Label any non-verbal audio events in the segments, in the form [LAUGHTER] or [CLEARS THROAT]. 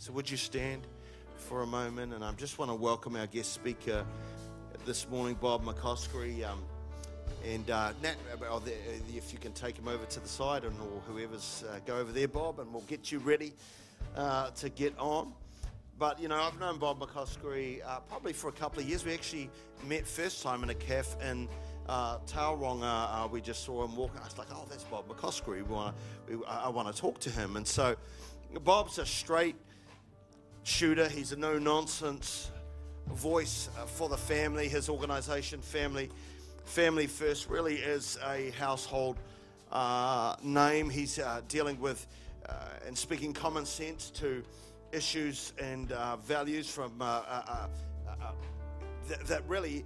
So, would you stand for a moment? And I just want to welcome our guest speaker this morning, Bob McCoskrie. Um, and uh, Nat, uh, if you can take him over to the side, and or whoever's uh, go over there, Bob, and we'll get you ready uh, to get on. But you know, I've known Bob McCoskrie uh, probably for a couple of years. We actually met first time in a cafe in uh, Tauranga. Uh, we just saw him walking. I was like, "Oh, that's Bob McCoskrie. We want I want to talk to him." And so, Bob's a straight shooter. He's a no nonsense voice uh, for the family. His organisation, Family Family First, really is a household uh, name. He's uh, dealing with uh, and speaking common sense to issues and uh, values from uh, th- that really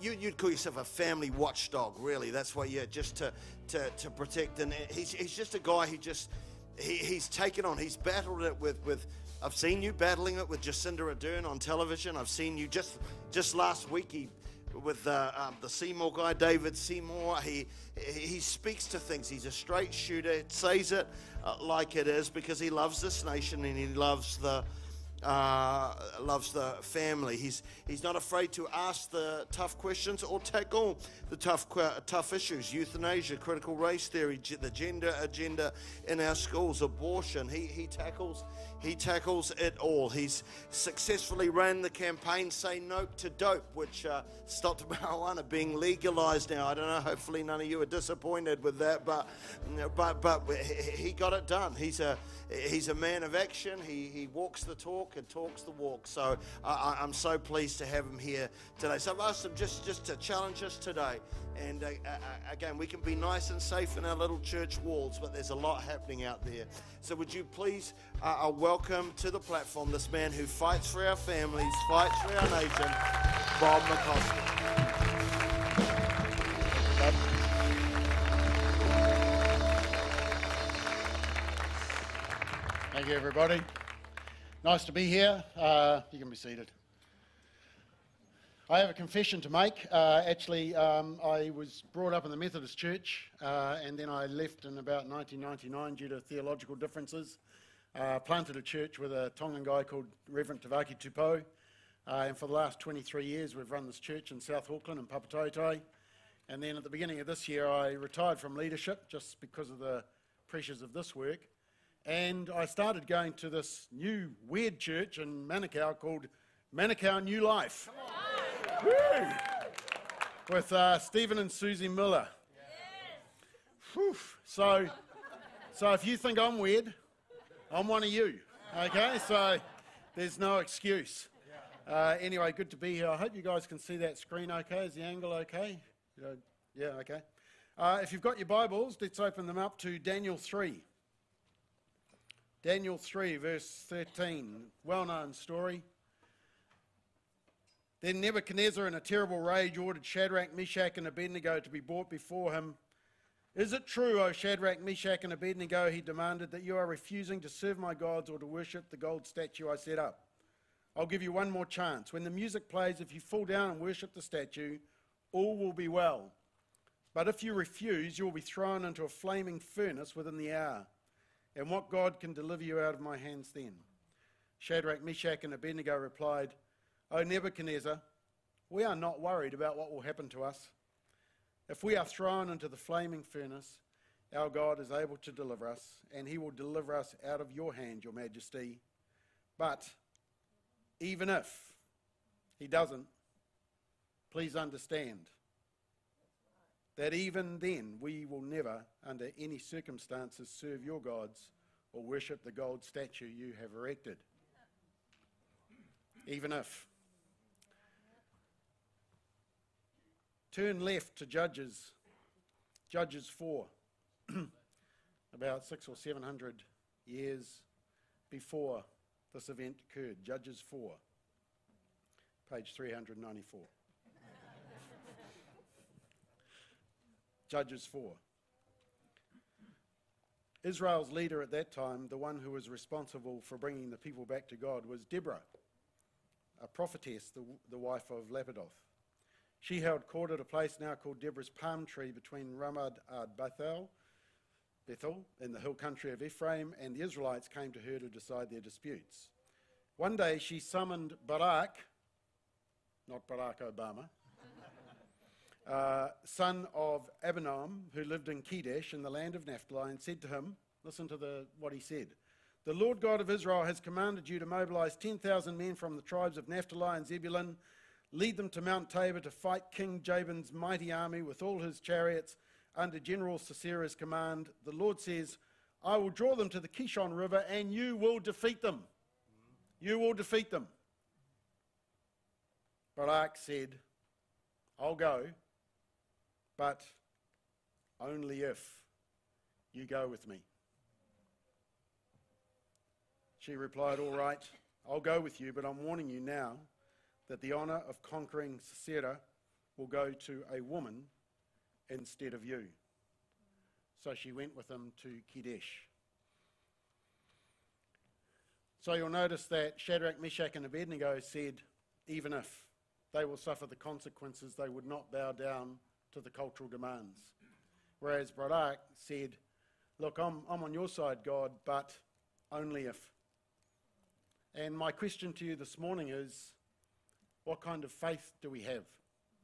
you, would call yourself a family watchdog, really. That's why, yeah, just to, to, to protect. And he's, he's just a guy who just, he, he's taken on, he's battled it with, with, I've seen you battling it with Jacinda Ardern on television. I've seen you just, just last week, he, with uh, um, the Seymour guy, David Seymour. He, he speaks to things. He's a straight shooter, says it uh, like it is because he loves this nation and he loves the, uh, loves the family. He's, he's not afraid to ask the tough questions or tackle the tough, tough issues euthanasia, critical race theory, the gender agenda in our schools, abortion. He, he, tackles, he tackles it all. He's successfully ran the campaign Say No to Dope, which uh, stopped [LAUGHS] marijuana being legalized now. I don't know, hopefully, none of you are disappointed with that, but, but, but he got it done. He's a, he's a man of action. He, he walks the talk and talks the walk. So I, I'm so pleased to have him here today. So I've asked him just, just to challenge us today. And uh, uh, uh, again, we can be nice and safe in our little church walls, but there's a lot happening out there. So would you please uh, uh welcome to the platform this man who fights for our families, fights for our nation, Bob McCoskrie. Thank you, everybody. Nice to be here. Uh, you can be seated. I have a confession to make. Uh, actually, um, I was brought up in the Methodist Church, uh, and then I left in about 1999 due to theological differences. Uh, planted a church with a Tongan guy called Reverend Tavaki Tupo, uh, and for the last 23 years we've run this church in South Auckland and Papatoetoe. And then at the beginning of this year, I retired from leadership just because of the pressures of this work. And I started going to this new weird church in Manukau called Manukau New Life. With uh, Stephen and Susie Miller. Yes. So, so if you think I'm weird, I'm one of you. Okay, so there's no excuse. Uh, anyway, good to be here. I hope you guys can see that screen okay. Is the angle okay? Yeah, okay. Uh, if you've got your Bibles, let's open them up to Daniel 3. Daniel 3, verse 13, well known story. Then Nebuchadnezzar, in a terrible rage, ordered Shadrach, Meshach, and Abednego to be brought before him. Is it true, O Shadrach, Meshach, and Abednego, he demanded, that you are refusing to serve my gods or to worship the gold statue I set up? I'll give you one more chance. When the music plays, if you fall down and worship the statue, all will be well. But if you refuse, you will be thrown into a flaming furnace within the hour. And what God can deliver you out of my hands then? Shadrach, Meshach, and Abednego replied, O Nebuchadnezzar, we are not worried about what will happen to us. If we are thrown into the flaming furnace, our God is able to deliver us, and he will deliver us out of your hand, your majesty. But even if he doesn't, please understand that even then we will never, under any circumstances, serve your gods or worship the gold statue you have erected. Even if. Turn left to Judges, Judges 4, [CLEARS THROAT] about six or seven hundred years before this event occurred. Judges 4, page 394. Judges 4. Israel's leader at that time, the one who was responsible for bringing the people back to God, was Deborah, a prophetess, the, the wife of Lapidoth. She held court at a place now called Deborah's Palm Tree between Ramah ad Bethel Bethel, in the hill country of Ephraim, and the Israelites came to her to decide their disputes. One day she summoned Barak, not Barack Obama, uh, son of Abinoam, who lived in Kedesh in the land of Naphtali, and said to him, Listen to the, what he said. The Lord God of Israel has commanded you to mobilize 10,000 men from the tribes of Naphtali and Zebulun, lead them to Mount Tabor to fight King Jabin's mighty army with all his chariots under General Sisera's command. The Lord says, I will draw them to the Kishon River and you will defeat them. You will defeat them. Barak said, I'll go, but only if you go with me. She replied, All right, I'll go with you, but I'm warning you now that the honor of conquering Sisera will go to a woman instead of you. So she went with him to Kedesh. So you'll notice that Shadrach, Meshach, and Abednego said, even if they will suffer the consequences, they would not bow down to the cultural demands. Whereas Barak said, Look, I'm, I'm on your side, God, but only if. And my question to you this morning is what kind of faith do we have?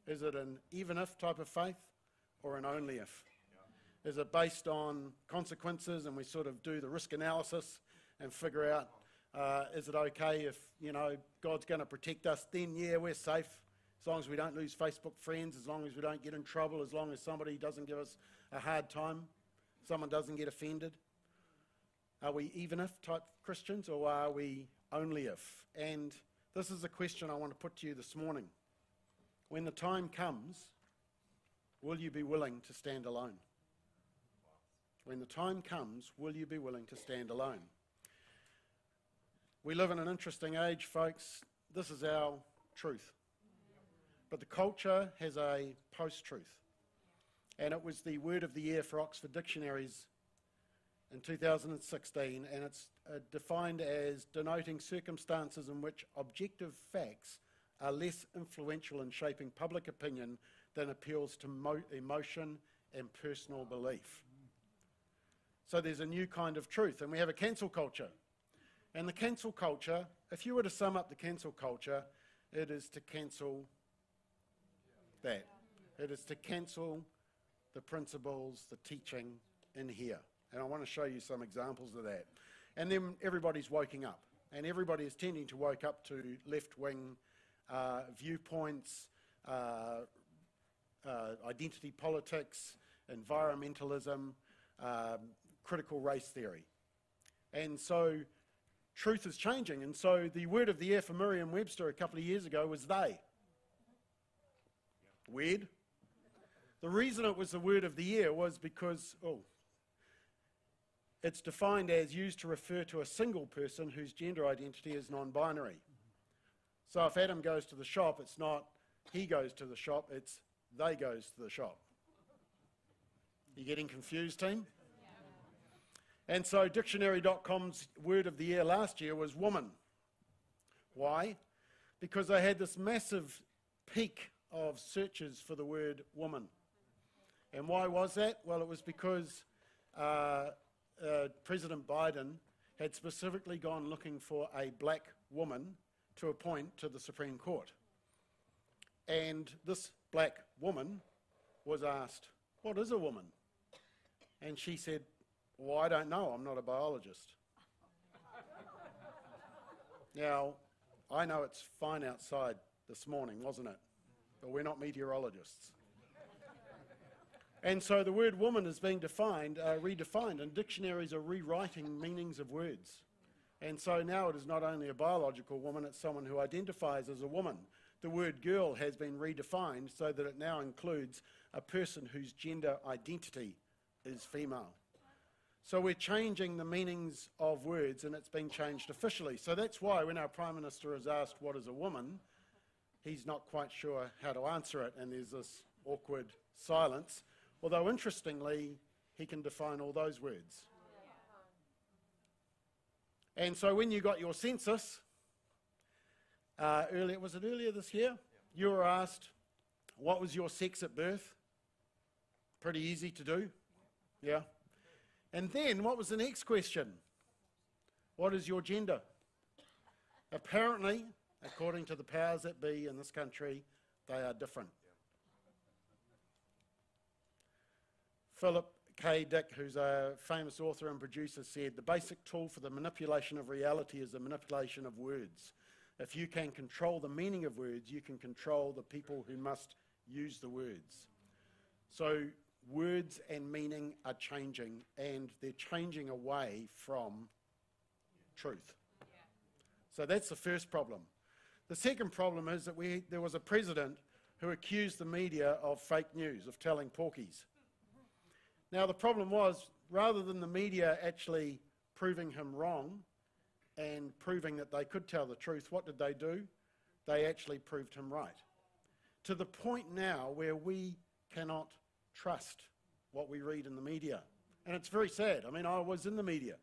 Is it an even if type of faith or an only if? Is it based on consequences and we sort of do the risk analysis and figure out uh, is it okay if, you know, God's going to protect us? Then, yeah, we're safe. As long as we don't lose Facebook friends, as long as we don't get in trouble, as long as somebody doesn't give us a hard time, someone doesn't get offended. Are we even if type Christians or are we only if? And this is a question I want to put to you this morning. When the time comes, will you be willing to stand alone? When the time comes, will you be willing to stand alone? We live in an interesting age, folks. This is our truth. But the culture has a post truth. And it was the word of the year for Oxford Dictionaries in 2016, and it's uh, defined as denoting circumstances in which objective facts are less influential in shaping public opinion than appeals to mo- emotion and personal belief. So there's a new kind of truth, and we have a cancel culture. And the cancel culture, if you were to sum up the cancel culture, it is to cancel that. It is to cancel the principles, the teaching in here. And I want to show you some examples of that. And then everybody's waking up, and everybody is tending to wake up to left wing uh, viewpoints, uh, uh, identity politics, environmentalism, um, critical race theory. And so truth is changing. And so the word of the year for Merriam Webster a couple of years ago was they. Weird. The reason it was the word of the year was because, oh, it's defined as used to refer to a single person whose gender identity is non binary. So if Adam goes to the shop, it's not he goes to the shop, it's they goes to the shop. You getting confused, team? And so dictionary.com's word of the year last year was woman. Why? Because they had this massive peak of searches for the word woman. And why was that? Well, it was because uh, uh, President Biden had specifically gone looking for a black woman to appoint to the Supreme Court. And this black woman was asked, What is a woman? And she said, Well, I don't know. I'm not a biologist. [LAUGHS] now, I know it's fine outside this morning, wasn't it? But we're not meteorologists. And so the word woman is being defined, uh, redefined, and dictionaries are rewriting meanings of words. And so now it is not only a biological woman, it's someone who identifies as a woman. The word girl has been redefined so that it now includes a person whose gender identity is female. So we're changing the meanings of words and it's being changed officially. So that's why when our Prime Minister is asked what is a woman, he's not quite sure how to answer it and there's this awkward silence. Although, interestingly, he can define all those words. And so, when you got your census, uh, earlier, was it earlier this year? You were asked, what was your sex at birth? Pretty easy to do. Yeah. And then what was the next question? What is your gender? Apparently, according to the powers that be in this country, they are different. Philip K. Dick, who's a famous author and producer, said the basic tool for the manipulation of reality is the manipulation of words. If you can control the meaning of words, you can control the people who must use the words. So, words and meaning are changing, and they're changing away from truth. So, that's the first problem. The second problem is that we, there was a president who accused the media of fake news, of telling porkies. Now, the problem was, rather than the media actually proving him wrong and proving that they could tell the truth, what did they do? They actually proved him right. To the point now where we cannot trust what we read in the media. And it's very sad. I mean, I was in the media.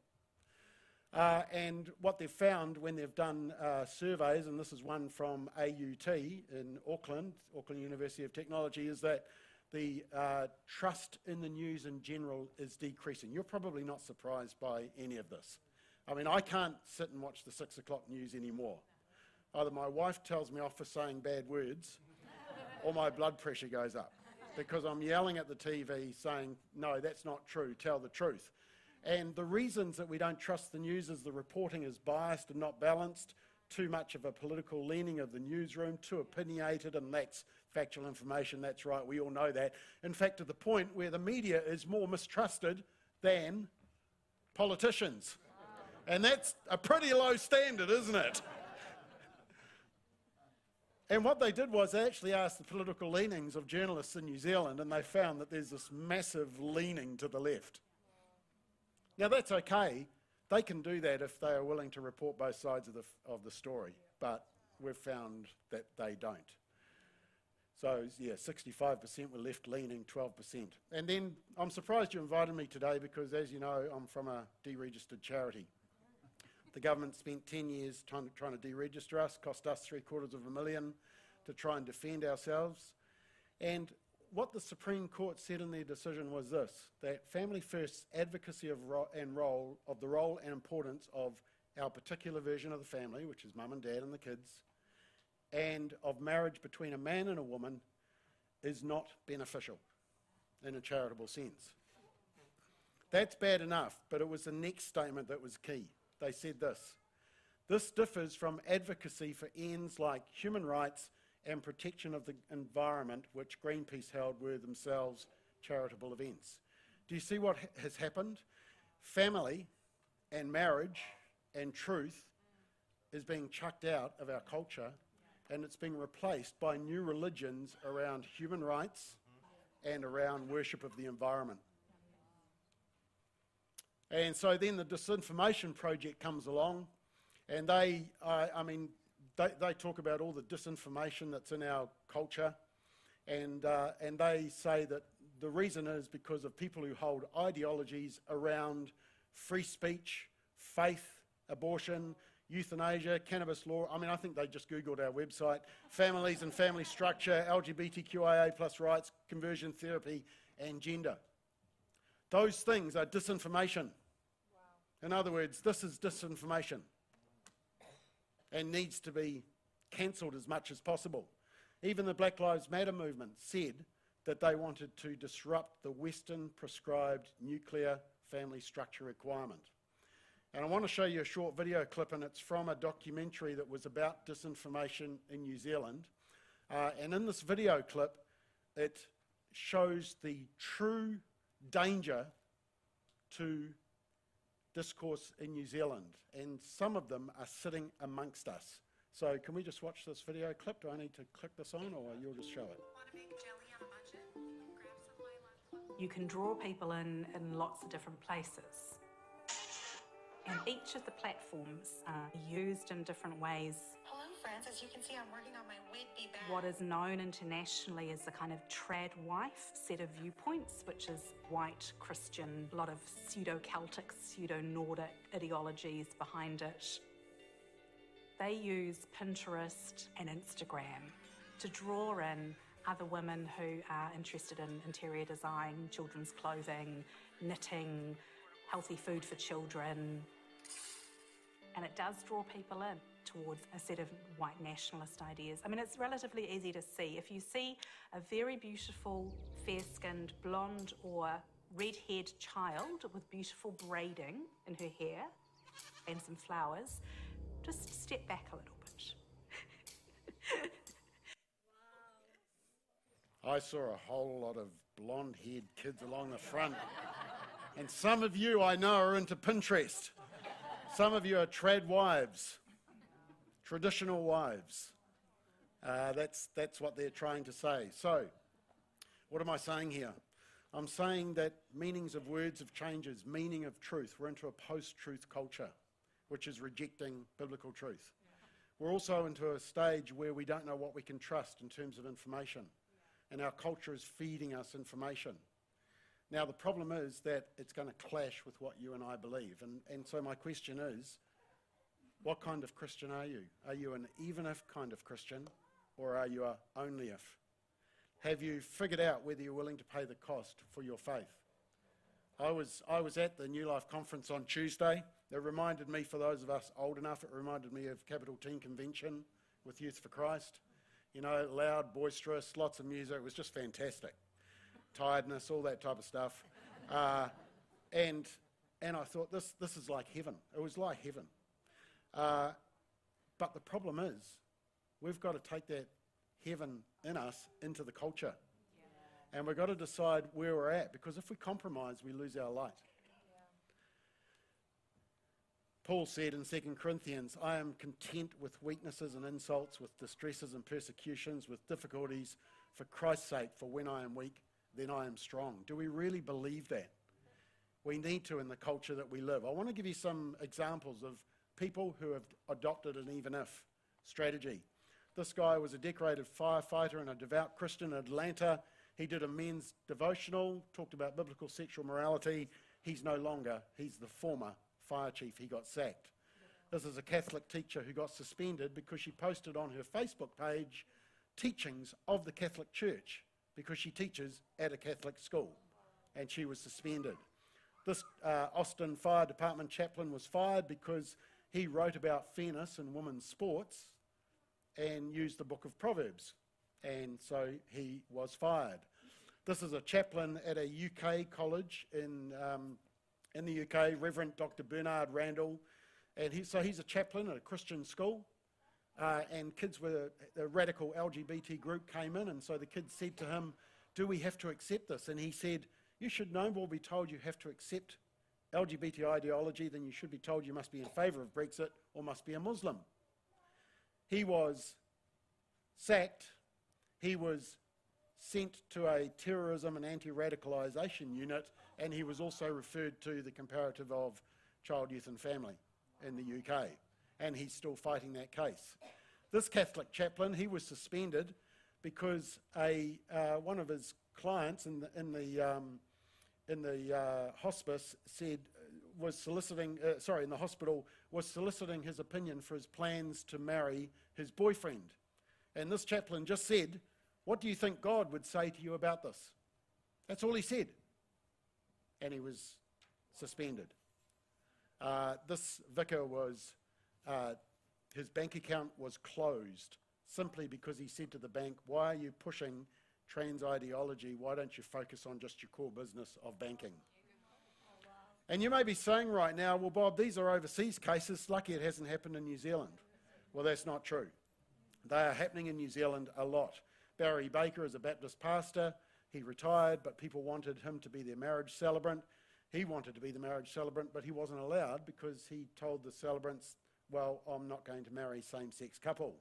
Uh, and what they've found when they've done uh, surveys, and this is one from AUT in Auckland, Auckland University of Technology, is that the uh, trust in the news in general is decreasing. You're probably not surprised by any of this. I mean, I can't sit and watch the six o'clock news anymore. Either my wife tells me off for saying bad words, or my blood pressure goes up because I'm yelling at the TV saying, no, that's not true, tell the truth. And the reasons that we don't trust the news is the reporting is biased and not balanced, too much of a political leaning of the newsroom, too opinionated and lacks factual information. That's right, we all know that. In fact, to the point where the media is more mistrusted than politicians. And that's a pretty low standard, isn't it? And what they did was they actually asked the political leanings of journalists in New Zealand, and they found that there's this massive leaning to the left. Now, that's okay. They can do that if they are willing to report both sides of the, of the story, but we've found that they don't. So, yeah, 65% were left leaning, 12%. And then I'm surprised you invited me today because, as you know, I'm from a deregistered charity. The government spent 10 years trying to, trying to deregister us, cost us three quarters of a million to try and defend ourselves. And what the Supreme Court said in their decision was this that Family First's advocacy of ro- and role, of the role and importance of our particular version of the family, which is mum and dad and the kids, and of marriage between a man and a woman is not beneficial in a charitable sense. That's bad enough, but it was the next statement that was key. They said this This differs from advocacy for ends like human rights and protection of the environment, which Greenpeace held were themselves charitable events. Do you see what ha- has happened? Family and marriage and truth is being chucked out of our culture and it's being replaced by new religions around human rights and around worship of the environment. And so then the Disinformation Project comes along, and they, uh, I mean, they, they, talk about all the disinformation that's in our culture, and, uh, and they say that the reason is because of people who hold ideologies around free speech, faith, abortion, euthanasia, cannabis law. I mean, I think they just Googled our website families and family structure, LGBTQIA plus rights, conversion therapy, and gender. Those things are disinformation. Wow. In other words, this is disinformation and needs to be cancelled as much as possible. Even the Black Lives Matter movement said that they wanted to disrupt the Western prescribed nuclear family structure requirement. And I want to show you a short video clip, and it's from a documentary that was about disinformation in New Zealand. Uh, and in this video clip, it shows the true danger to discourse in New Zealand, and some of them are sitting amongst us. So, can we just watch this video clip? Do I need to click this on, or you'll just show it? You can draw people in in lots of different places. And each of the platforms are used in different ways. As you can see, I'm working on my Whitby bag. What is known internationally as the kind of trad wife set of viewpoints, which is white, Christian, a lot of pseudo Celtic, pseudo Nordic ideologies behind it. They use Pinterest and Instagram to draw in other women who are interested in interior design, children's clothing, knitting, healthy food for children. And it does draw people in towards a set of white nationalist ideas. I mean, it's relatively easy to see. If you see a very beautiful, fair skinned, blonde or red haired child with beautiful braiding in her hair and some flowers, just step back a little bit. [LAUGHS] I saw a whole lot of blonde haired kids along the front. And some of you I know are into Pinterest. Some of you are trad wives, traditional wives. Uh, that's, that's what they're trying to say. So, what am I saying here? I'm saying that meanings of words have changes, meaning of truth. We're into a post truth culture, which is rejecting biblical truth. We're also into a stage where we don't know what we can trust in terms of information, and our culture is feeding us information. Now, the problem is that it's going to clash with what you and I believe. And, and so, my question is what kind of Christian are you? Are you an even if kind of Christian, or are you a only if? Have you figured out whether you're willing to pay the cost for your faith? I was, I was at the New Life conference on Tuesday. It reminded me, for those of us old enough, it reminded me of Capital Teen Convention with Youth for Christ. You know, loud, boisterous, lots of music. It was just fantastic tiredness, all that type of stuff. Uh, and, and I thought, this, this is like heaven. It was like heaven. Uh, but the problem is, we've got to take that heaven in us into the culture. Yeah. And we've got to decide where we're at because if we compromise, we lose our light. Paul said in 2 Corinthians, I am content with weaknesses and insults, with distresses and persecutions, with difficulties for Christ's sake, for when I am weak, then I am strong. Do we really believe that? We need to in the culture that we live. I want to give you some examples of people who have adopted an even if strategy. This guy was a decorated firefighter and a devout Christian in Atlanta. He did a men's devotional, talked about biblical sexual morality. He's no longer, he's the former fire chief. He got sacked. This is a Catholic teacher who got suspended because she posted on her Facebook page teachings of the Catholic Church because she teaches at a Catholic school and she was suspended. This uh, Austin Fire Department chaplain was fired because he wrote about fairness in women's sports and used the book of Proverbs, and so he was fired. This is a chaplain at a UK college in, um, in the UK, Reverend Dr. Bernard Randall, and he, so he's a chaplain at a Christian school, uh, and kids with a, radical LGBT group came in, and so the kids said to him, Do we have to accept this? And he said, You should no more be told you have to accept LGBT ideology then you should be told you must be in favour of Brexit or must be a Muslim. He was sacked, he was sent to a terrorism and anti radicalisation unit, and he was also referred to the comparative of child, youth, and family in the UK and he's still fighting that case. This Catholic chaplain, he was suspended because a, uh, one of his clients in the, in the, um, in the uh, hospice said, was soliciting, uh, sorry, in the hospital, was soliciting his opinion for his plans to marry his boyfriend. And this chaplain just said, What do you think God would say to you about this? That's all he said. And he was suspended. Uh, this vicar was uh, his bank account was closed simply because he said to the bank, Why are you pushing trans ideology? Why don't you focus on just your core business of banking? And you may be saying right now, Well, Bob, these are overseas cases. Lucky it hasn't happened in New Zealand. Well, that's not true. They are happening in New Zealand a lot. Barry Baker is a Baptist pastor. He retired, but people wanted him to be their marriage celebrant. He wanted to be the marriage celebrant, but he wasn't allowed because he told the celebrants well, I'm not going to marry same sex couple.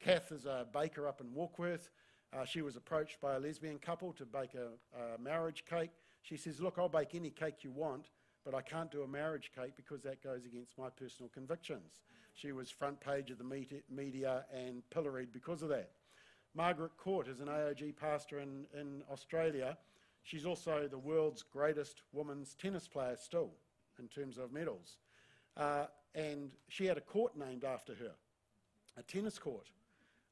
Kath is a baker up in Warkworth. Uh, she was approached by a lesbian couple to bake a, a, marriage cake. She says, Look, I'll bake any cake you want, but I can't do a marriage cake because that goes against my personal convictions. She was front page of the media and pilloried because of that. Margaret Court is an AOG pastor in, in Australia. She's also the world's greatest women's tennis player still in terms of medals. Uh, and she had a court named after her, a tennis court.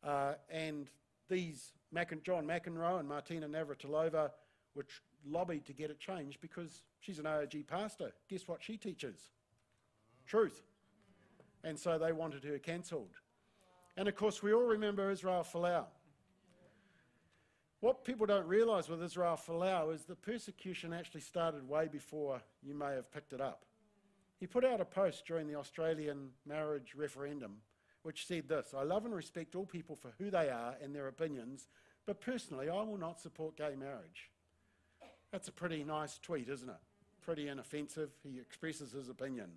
Uh, and these, John McEnroe and Martina Navratilova, were lobbied to get it changed because she's an AOG pastor. Guess what she teaches? Truth. And so they wanted her cancelled. And of course, we all remember Israel Folau. What people don't realise with Israel Folau is the persecution actually started way before you may have picked it up. He put out a post during the Australian marriage referendum which said this I love and respect all people for who they are and their opinions, but personally, I will not support gay marriage. That's a pretty nice tweet, isn't it? Pretty inoffensive. He expresses his opinion.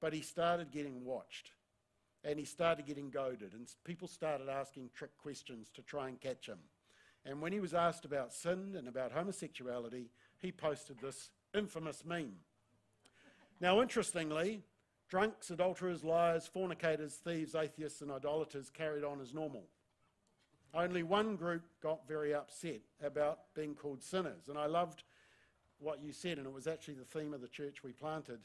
But he started getting watched and he started getting goaded, and people started asking trick questions to try and catch him. And when he was asked about sin and about homosexuality, he posted this infamous meme. Now, interestingly, drunks, adulterers, liars, fornicators, thieves, atheists, and idolaters carried on as normal. Only one group got very upset about being called sinners, and I loved what you said, and it was actually the theme of the church we planted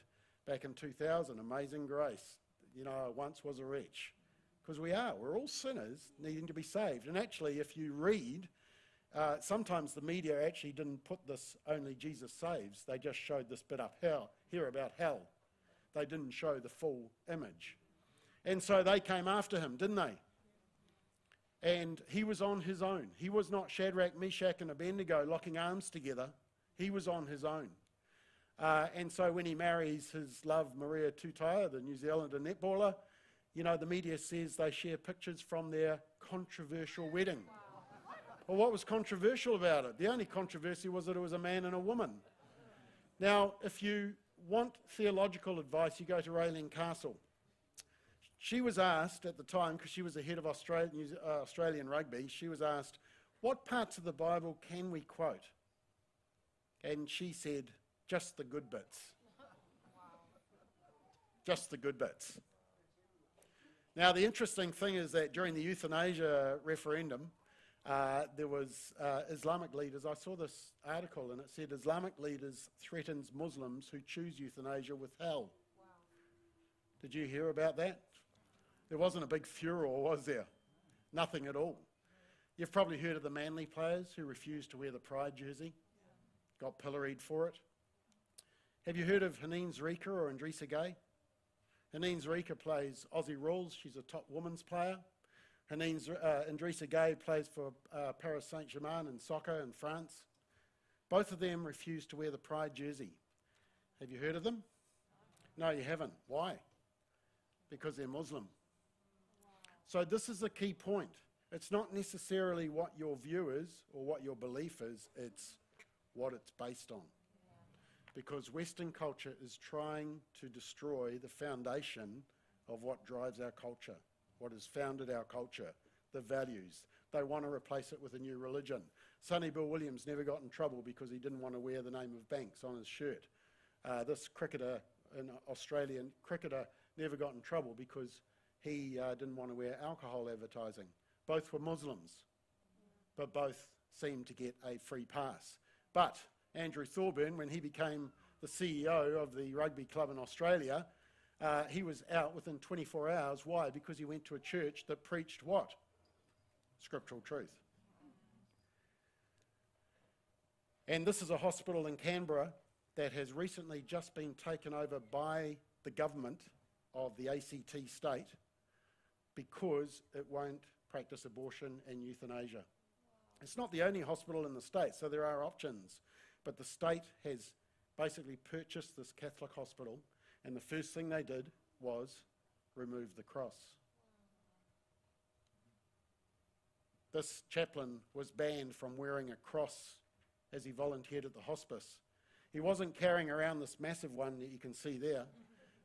back in 2000 Amazing Grace. You know, I once was a wretch. Because we are, we're all sinners needing to be saved. And actually, if you read, uh, sometimes the media actually didn't put this only Jesus saves, they just showed this bit up hell, here about hell. They didn't show the full image. And so they came after him, didn't they? And he was on his own. He was not Shadrach, Meshach, and Abednego locking arms together. He was on his own. Uh, and so when he marries his love, Maria Tutai, the New Zealander netballer, you know, the media says they share pictures from their controversial wedding. Well, what was controversial about it? The only controversy was that it was a man and a woman. Now, if you want theological advice, you go to Raelene Castle. She was asked at the time, because she was the head of Australian, uh, Australian rugby, she was asked, What parts of the Bible can we quote? And she said, Just the good bits. Just the good bits. Now, the interesting thing is that during the euthanasia referendum, uh, there was uh, Islamic leaders. I saw this article and it said Islamic leaders threatens Muslims who choose euthanasia with hell. Wow. Did you hear about that? There wasn't a big furor, was there? Nothing at all. You've probably heard of the Manly players who refused to wear the Pride jersey, got pilloried for it. Have you heard of Hermine Zreika or Idrissa Gueye? Hermine Zreika plays Aussie rules. She's a top women's player. Hermine uh, Gueye plays for uh, Paris Saint-Germain in soccer in France. Both of them refused to wear the Pride jersey. Have you heard of them? No, you haven't. Why? Because they're Muslim. So this is the key point. It's not necessarily what your view is or what your belief is, it's what it's based on. Because Western culture is trying to destroy the foundation of what drives our culture, what has founded our culture, the values. They want to replace it with a new religion. Sonny Bill Williams never got in trouble because he didn't want to wear the name of Banks on his shirt. Uh, this cricketer, an Australian cricketer, never got in trouble because he uh, didn't want to wear alcohol advertising. Both were Muslims, but both seemed to get a free pass. But Andrew Thorburn, when he became the CEO of the rugby club in Australia, uh, he was out within 24 hours. Why? Because he went to a church that preached what? Scriptural truth. And this is a hospital in Canberra that has recently just been taken over by the government of the ACT state because it won't practice abortion and euthanasia. It's not the only hospital in the state, so there are options. But the state has basically purchased this Catholic hospital, and the first thing they did was remove the cross. This chaplain was banned from wearing a cross as he volunteered at the hospice. He wasn't carrying around this massive one that you can see there.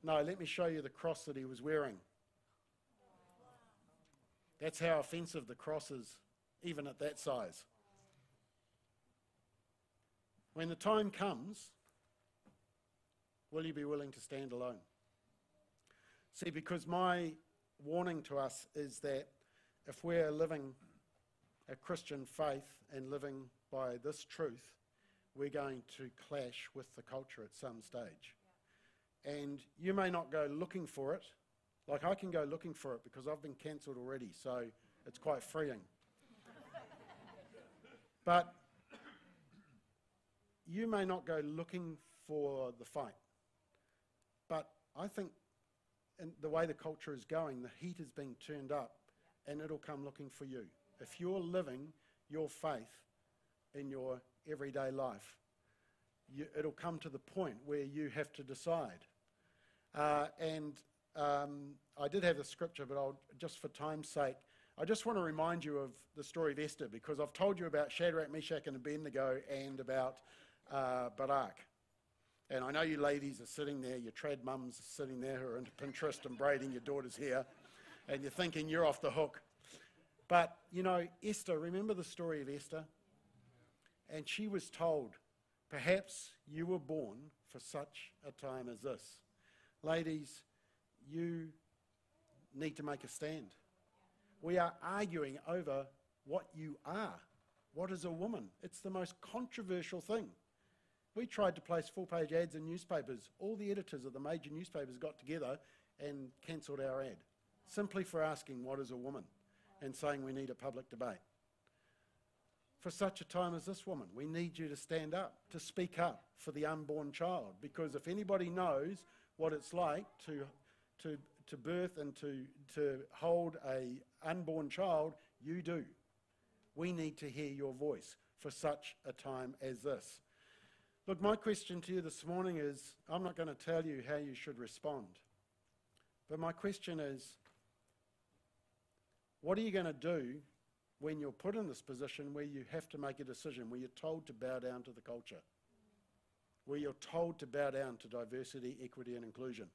No, let me show you the cross that he was wearing. That's how offensive the cross is, even at that size. When the time comes, will you be willing to stand alone? See, because my warning to us is that if we're living a Christian faith and living by this truth, we're going to clash with the culture at some stage. And you may not go looking for it, like I can go looking for it because I've been cancelled already, so it's quite freeing. but you may not go looking for the fight, but I think in the way the culture is going, the heat is being turned up and it'll come looking for you. If you're living your faith in your everyday life, you, it'll come to the point where you have to decide. Uh, and um, I did have the scripture, but I'll, just for time's sake, I just want to remind you of the story of Esther because I've told you about Shadrach, Meshach, and Abednego and about uh, Barak. And I know you ladies are sitting there, your trad mums are sitting there who are into Pinterest and braiding your daughter's hair, and you're thinking you're off the hook. But, you know, Esther, remember the story of Esther? And she was told, perhaps you were born for such a time as this. Ladies, you need to make a stand. We are arguing over what you are. What is a woman? It's the most controversial thing. We tried to place full page ads in newspapers. All the editors of the major newspapers got together and cancelled our ad simply for asking, What is a woman? and saying we need a public debate. For such a time as this woman, we need you to stand up, to speak up for the unborn child, because if anybody knows what it's like to, to, to birth and to, to hold a unborn child, you do. We need to hear your voice for such a time as this. Look, my question to you this morning is I'm not going to tell you how you should respond. But my question is what are you going to do when you're put in this position where you have to make a decision, where you're told to bow down to the culture, where you're told to bow down to diversity, equity, and inclusion,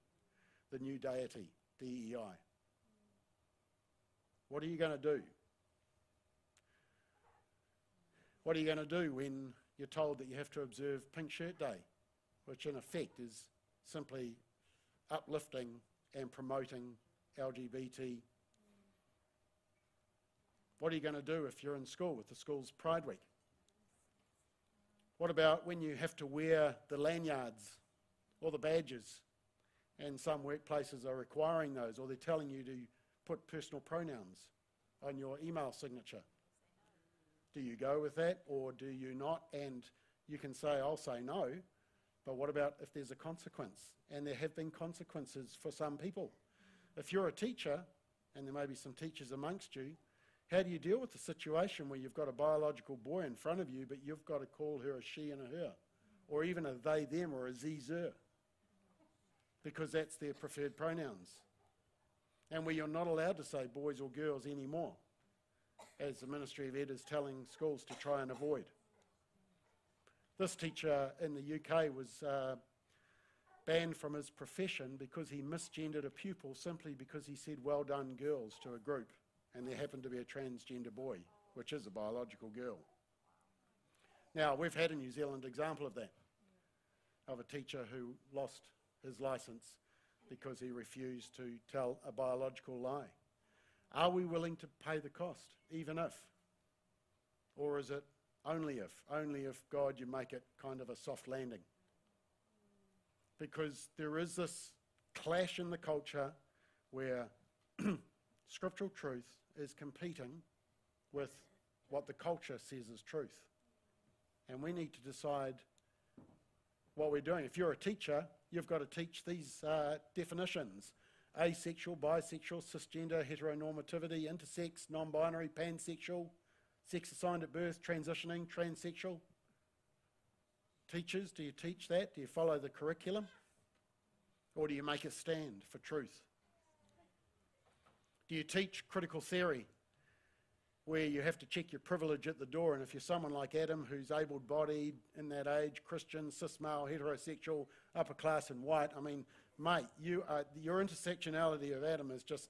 the new deity, DEI? What are you going to do? What are you going to do when you're told that you have to observe Pink Shirt Day, which in effect is simply uplifting and promoting LGBT what are you going to do if you're in school with the school's Pride Week? What about when you have to wear the lanyards or the badges? And some workplaces are requiring those, or they're telling you to put personal pronouns on your email signature. Do you go with that or do you not? And you can say, I'll say no, but what about if there's a consequence? And there have been consequences for some people. If you're a teacher, and there may be some teachers amongst you, how do you deal with the situation where you've got a biological boy in front of you, but you've got to call her a she and a her, or even a they, them, or a ze, because that's their preferred pronouns, and where you're not allowed to say boys or girls anymore, as the Ministry of Ed is telling schools to try and avoid. This teacher in the UK was uh, banned from his profession because he misgendered a pupil simply because he said well done girls to a group and there happened to be a transgender boy, which is a biological girl. Now, we've had a New Zealand example of that, of a teacher who lost his licence because he refused to tell a biological lie. Are we willing to pay the cost, even if? Or is it only if? Only if, God, you make it kind of a soft landing? Because there is this clash in the culture where [CLEARS THROAT] scriptural truth is competing with what the culture says is truth. And we need to decide what we're doing. If you're a teacher, you've got to teach these uh, definitions asexual, bisexual, cisgender, heteronormativity, intersex, non binary, pansexual, sex assigned at birth, transitioning, transsexual. Teachers, do you teach that? Do you follow the curriculum? Or do you make a stand for truth? Do you teach critical theory where you have to check your privilege at the door? And if you're someone like Adam who's able bodied, in that age, Christian, cis male, heterosexual, upper class, and white, I mean, mate, you are, your intersectionality of Adam is just,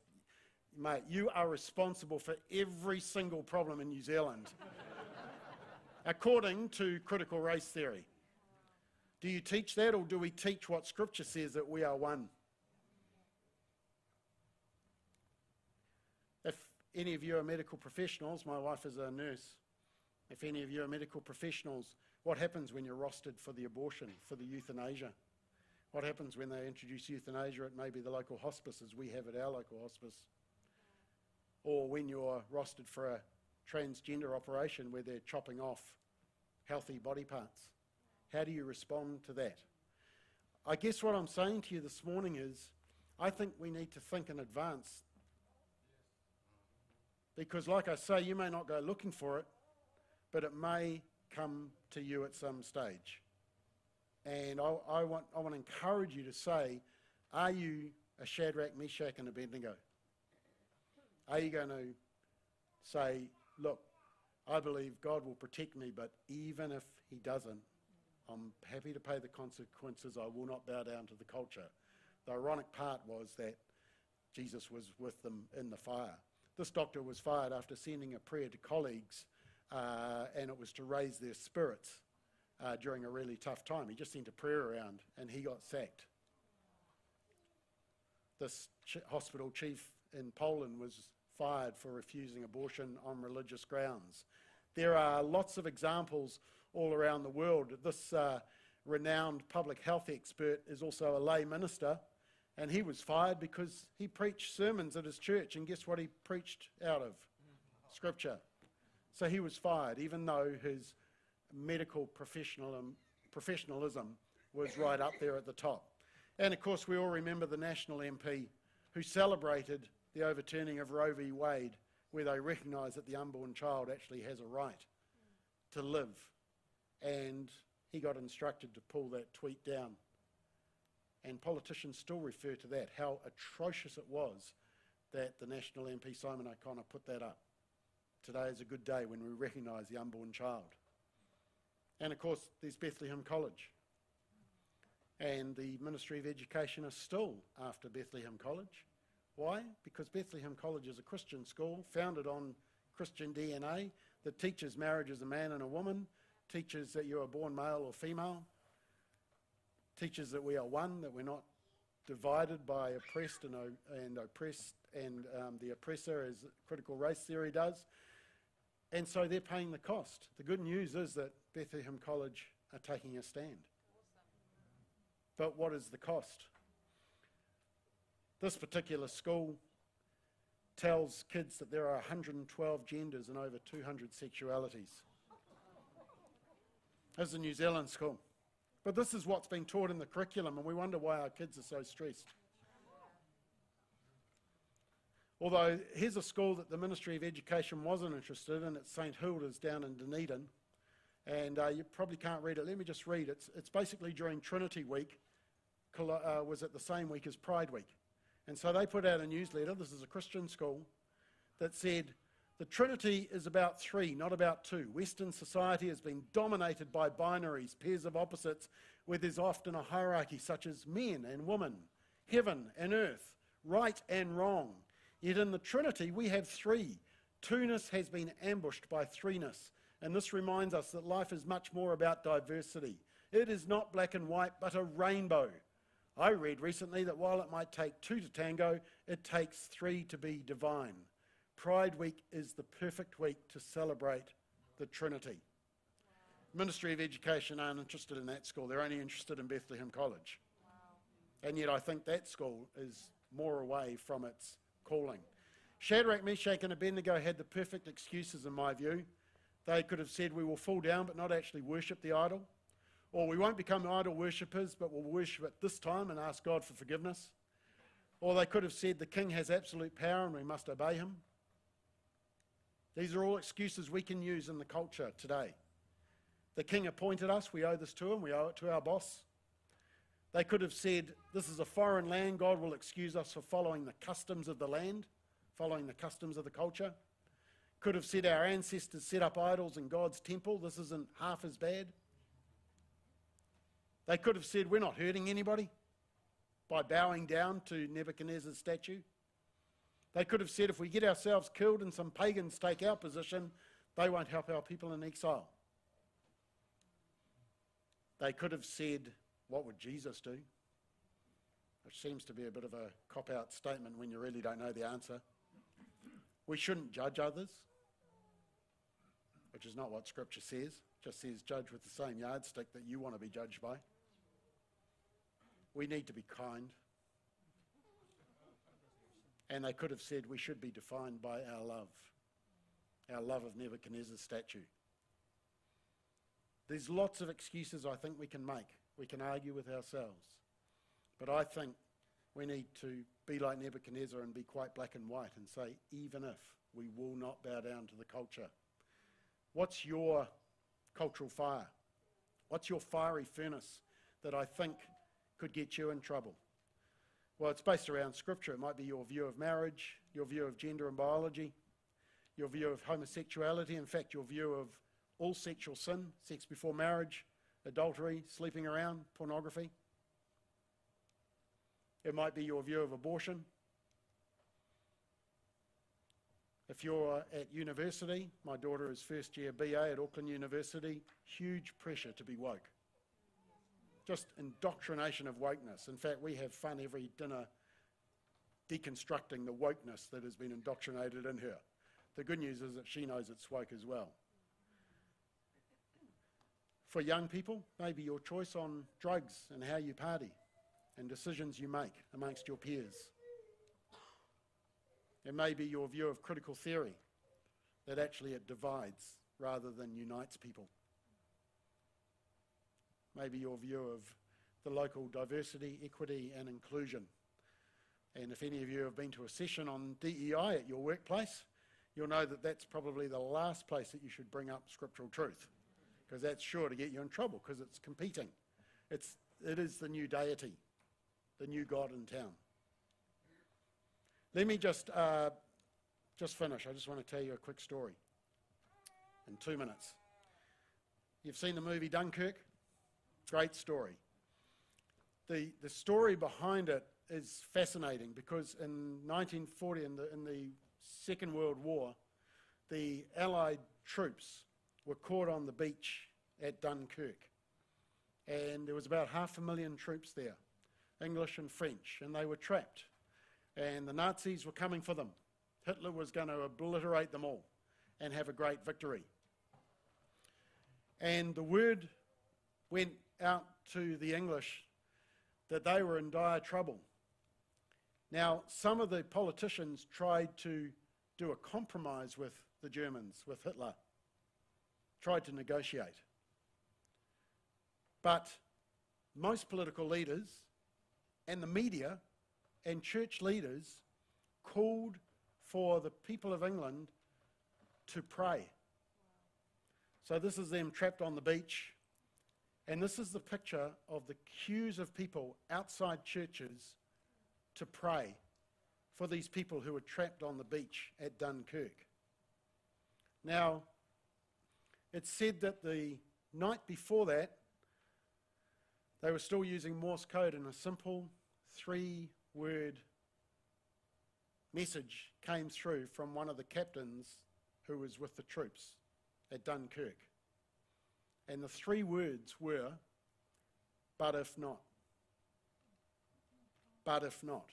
mate, you are responsible for every single problem in New Zealand, [LAUGHS] according to critical race theory. Do you teach that, or do we teach what Scripture says that we are one? If any of you are medical professionals, my wife is a nurse. If any of you are medical professionals, what happens when you're rostered for the abortion, for the euthanasia? What happens when they introduce euthanasia at maybe the local hospice, as we have at our local hospice? Or when you're rostered for a transgender operation where they're chopping off healthy body parts How do you respond to that? I guess what I'm saying to you this morning is I think we need to think in advance. Because, like I say, you may not go looking for it, but it may come to you at some stage. And I, I, want, I want to encourage you to say, are you a Shadrach, Meshach, and Abednego? Are you going to say, look, I believe God will protect me, but even if He doesn't, I'm happy to pay the consequences. I will not bow down to the culture. The ironic part was that Jesus was with them in the fire. This doctor was fired after sending a prayer to colleagues, uh, and it was to raise their spirits uh, during a really tough time. He just sent a prayer around, and he got sacked. This ch- hospital chief in Poland was fired for refusing abortion on religious grounds. There are lots of examples all around the world. This uh, renowned public health expert is also a lay minister, and he was fired because he preached sermons at his church, and guess what he preached out of? Scripture. So he was fired, even though his medical professionalism, professionalism was right up there at the top. And of course, we all remember the National MP who celebrated the overturning of Roe v. Wade, where they recognised that the unborn child actually has a right to live. And he got instructed to pull that tweet down. And politicians still refer to that, how atrocious it was that the National MP Simon O'Connor put that up. Today is a good day when we recognise the unborn child. And of course, there's Bethlehem College. And the Ministry of Education is still after Bethlehem College. Why? Because Bethlehem College is a Christian school founded on Christian DNA that teaches marriage as a man and a woman, teaches that you are born male or female, teaches that we are one, that we're not divided by oppressed and, and oppressed and um, the oppressor, as critical race theory does. And so they're paying the cost. The good news is that Bethlehem College are taking a stand. But what is the cost? This particular school tells kids that there are 112 genders and over 200 sexualities. As a New Zealand school. But this is what's being taught in the curriculum, and we wonder why our kids are so stressed. Although here's a school that the Ministry of Education wasn't interested in, it's St Hilda's down in Dunedin. And uh, you probably can't read it. Let me just read. It's, it's basically during Trinity Week, uh, was it the same week as Pride Week? And so they put out a newsletter. This is a Christian school that said, the Trinity is about three, not about two. Western society has been dominated by binaries, pairs of opposites, where there's often a hierarchy such as men and women, heaven and earth, right and wrong. Yet in the Trinity, we have three. Two-ness has been ambushed by threeness. And this reminds us that life is much more about diversity. It is not black and white, but a rainbow. I read recently that while it might take two to tango, it takes three to be divine. Pride Week is the perfect week to celebrate the Trinity. Wow. Ministry of Education aren't interested in that school, they're only interested in Bethlehem College. Wow. And yet I think that school is more away from its calling. Shadrach, Meshach, and Abednego had the perfect excuses, in my view. They could have said, We will fall down but not actually worship the idol. Or we won't become idol worshippers, but we'll worship it this time and ask God for forgiveness. Or they could have said, The king has absolute power and we must obey him. These are all excuses we can use in the culture today. The king appointed us, we owe this to him, we owe it to our boss. They could have said, This is a foreign land, God will excuse us for following the customs of the land, following the customs of the culture. Could have said, Our ancestors set up idols in God's temple, this isn't half as bad. They could have said, We're not hurting anybody by bowing down to Nebuchadnezzar's statue. They could have said, if we get ourselves killed and some pagans take our position, they won't help our people in exile. They could have said, what would Jesus do? Which seems to be a bit of a cop out statement when you really don't know the answer. We shouldn't judge others, which is not what Scripture says. It just says judge with the same yardstick that you want to be judged by. We need to be kind. And they could have said we should be defined by our love, our love of Nebuchadnezzar's statue. There's lots of excuses I think we can make. We can argue with ourselves. But I think we need to be like Nebuchadnezzar and be quite black and white and say, even if we will not bow down to the culture. What's your cultural fire? What's your fiery furnace that I think could get you in trouble? Well, it's based around scripture. It might be your view of marriage, your view of gender and biology, your view of homosexuality, in fact, your view of all sexual sin, sex before marriage, adultery, sleeping around, pornography. It might be your view of abortion. If you're at university, my daughter is first year BA at Auckland University, huge pressure to be woke. Just indoctrination of wokeness. In fact, we have fun every dinner deconstructing the wokeness that has been indoctrinated in her. The good news is that she knows it's woke as well. For young people, maybe your choice on drugs and how you party and decisions you make amongst your peers. It may be your view of critical theory that actually it divides rather than unites people. Maybe your view of the local diversity, equity, and inclusion. And if any of you have been to a session on DEI at your workplace, you'll know that that's probably the last place that you should bring up scriptural truth, because that's sure to get you in trouble, because it's competing. It's, it is the new deity, the new God in town. Let me just, uh, just finish. I just want to tell you a quick story in two minutes. You've seen the movie Dunkirk? Great story. The, the story behind it is fascinating because in 1940, in the, in the Second World War, the Allied troops were caught on the beach at Dunkirk. And there was about half a million troops there, English and French, and they were trapped and the Nazis were coming for them. Hitler was going to obliterate them all and have a great victory. And the word went out to the English that they were in dire trouble. Now, some of the politicians tried to do a compromise with the Germans, with Hitler, tried to negotiate. But most political leaders and the media and church leaders called for the people of England to pray. So this is them trapped on the beach. And this is the picture of the queues of people outside churches to pray for these people who were trapped on the beach at Dunkirk. Now, it's said that the night before that, they were still using Morse code in a simple three word message came through from one of the captains who was with the troops at Dunkirk. And the three words were, but if not. But if not.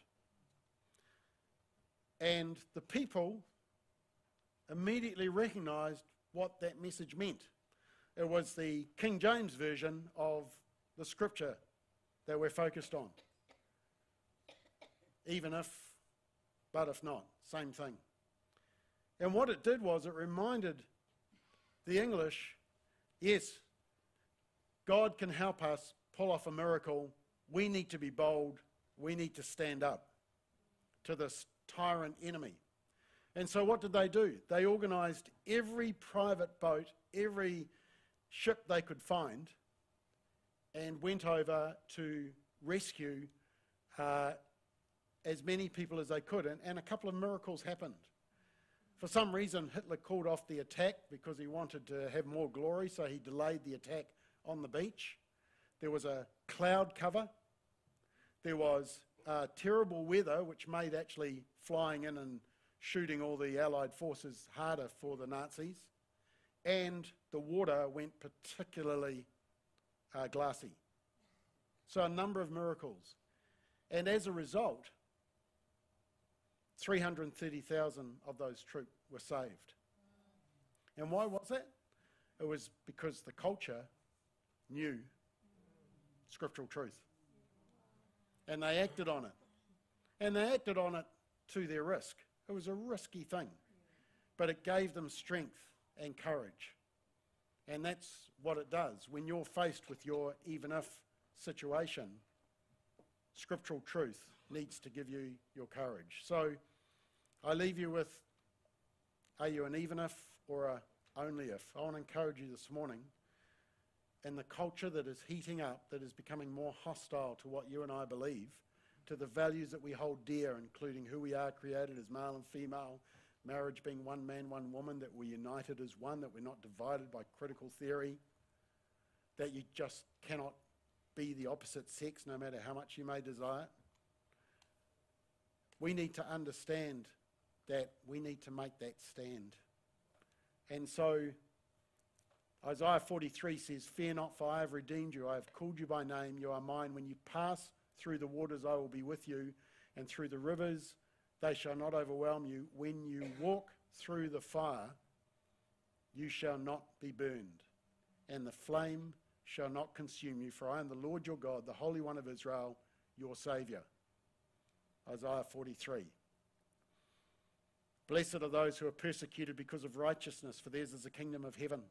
And the people immediately recognized what that message meant. It was the King James version of the scripture that we're focused on even if, but if not, same thing. And what it did was it reminded the English yes, God can help us pull off a miracle. We need to be bold. We need to stand up to this tyrant enemy. And so, what did they do? They organized every private boat, every ship they could find, and went over to rescue uh, as many people as they could, and, and a couple of miracles happened. For some reason, Hitler called off the attack because he wanted to have more glory, so he delayed the attack on the beach. There was a cloud cover. There was uh, terrible weather, which made actually flying in and shooting all the Allied forces harder for the Nazis. And the water went particularly uh, glassy. So, a number of miracles. And as a result, 330,000 of those troops were saved. And why was that? It was because the culture knew scriptural truth. And they acted on it. And they acted on it to their risk. It was a risky thing, but it gave them strength and courage. And that's what it does. When you're faced with your even if situation, scriptural truth needs to give you your courage. So I leave you with are you an even if or a only if? I want to encourage you this morning in the culture that is heating up, that is becoming more hostile to what you and I believe, to the values that we hold dear, including who we are created as male and female, marriage being one man, one woman, that we're united as one, that we're not divided by critical theory, that you just cannot be the opposite sex no matter how much you may desire. We need to understand that we need to make that stand. And so Isaiah 43 says, Fear not, for I have redeemed you. I have called you by name. You are mine. When you pass through the waters, I will be with you, and through the rivers, they shall not overwhelm you. When you walk through the fire, you shall not be burned, and the flame shall not consume you, for I am the Lord your God, the Holy One of Israel, your Saviour. Isaiah 43. Blessed are those who are persecuted because of righteousness, for theirs is the kingdom of heaven.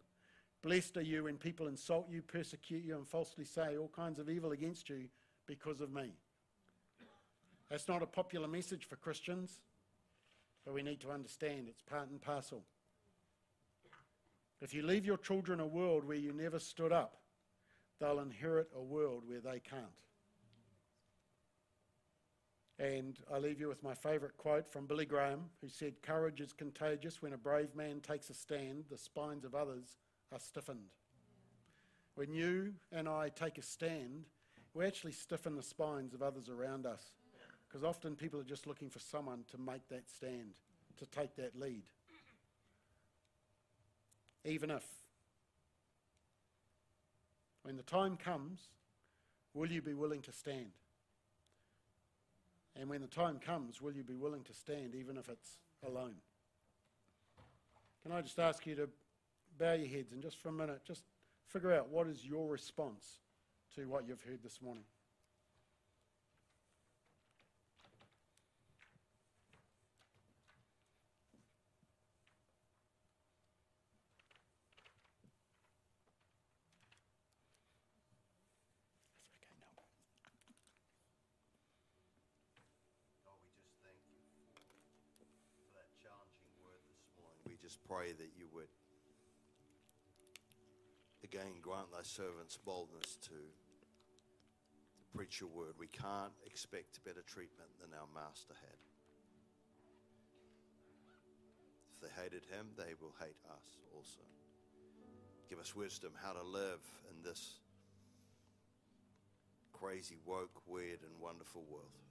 Blessed are you when people insult you, persecute you, and falsely say all kinds of evil against you because of me. That's not a popular message for Christians, but we need to understand it's part and parcel. If you leave your children a world where you never stood up, they'll inherit a world where they can't. And I leave you with my favourite quote from Billy Graham, who said, Courage is contagious. When a brave man takes a stand, the spines of others are stiffened. When you and I take a stand, we actually stiffen the spines of others around us. Because often people are just looking for someone to make that stand, to take that lead. Even if. When the time comes, will you be willing to stand? And when the time comes, will you be willing to stand even if it's alone? Can I just ask you to bow your heads and just for a minute, just figure out what is your response to what you've heard this morning? God, we just thank you for that challenging word this morning. We just pray that you would again grant thy servants boldness to preach your word. We can't expect better treatment than our master had. If they hated him, they will hate us also. Give us wisdom how to live in this crazy, woke, weird, and wonderful world.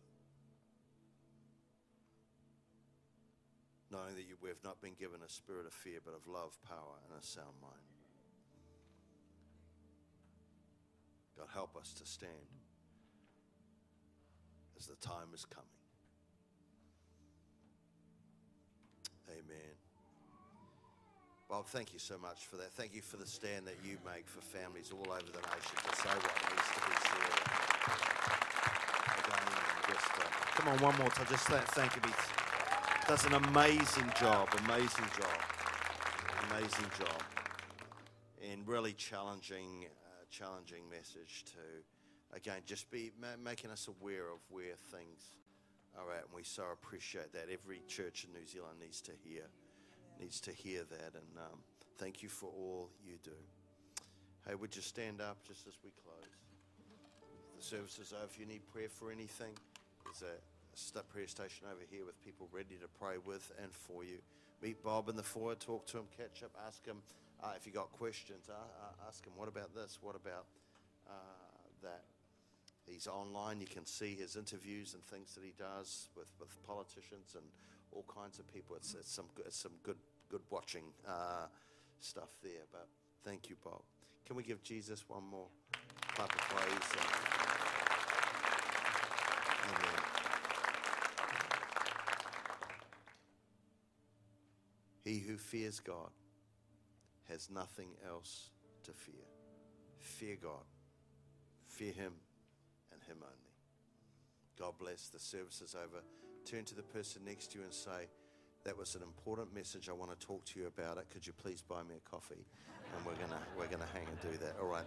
Knowing that you, we have not been given a spirit of fear, but of love, power, and a sound mind. God, help us to stand as the time is coming. Amen. Bob, thank you so much for that. Thank you for the stand that you make for families all over the nation to say what needs to be said. Again, just, uh, come on, one more time. Just th- thank you. Does an amazing job, amazing job, amazing job, and really challenging, uh, challenging message to, again, just be ma- making us aware of where things are at, and we so appreciate that. Every church in New Zealand needs to hear, needs to hear that, and um, thank you for all you do. Hey, would you stand up just as we close? The service is over. If you need prayer for anything, is a st- prayer station over here with people ready to pray with and for you. Meet Bob in the foyer, talk to him, catch up, ask him uh, if you got questions. Uh, uh, ask him, what about this? What about uh, that? He's online. You can see his interviews and things that he does with, with politicians and all kinds of people. It's, it's some it's some good good watching uh, stuff there. But thank you, Bob. Can we give Jesus one more clap of praise? He who fears God has nothing else to fear. Fear God. Fear Him and Him only. God bless. The service is over. Turn to the person next to you and say, That was an important message. I want to talk to you about it. Could you please buy me a coffee? And we're gonna we're gonna hang and do that. All right.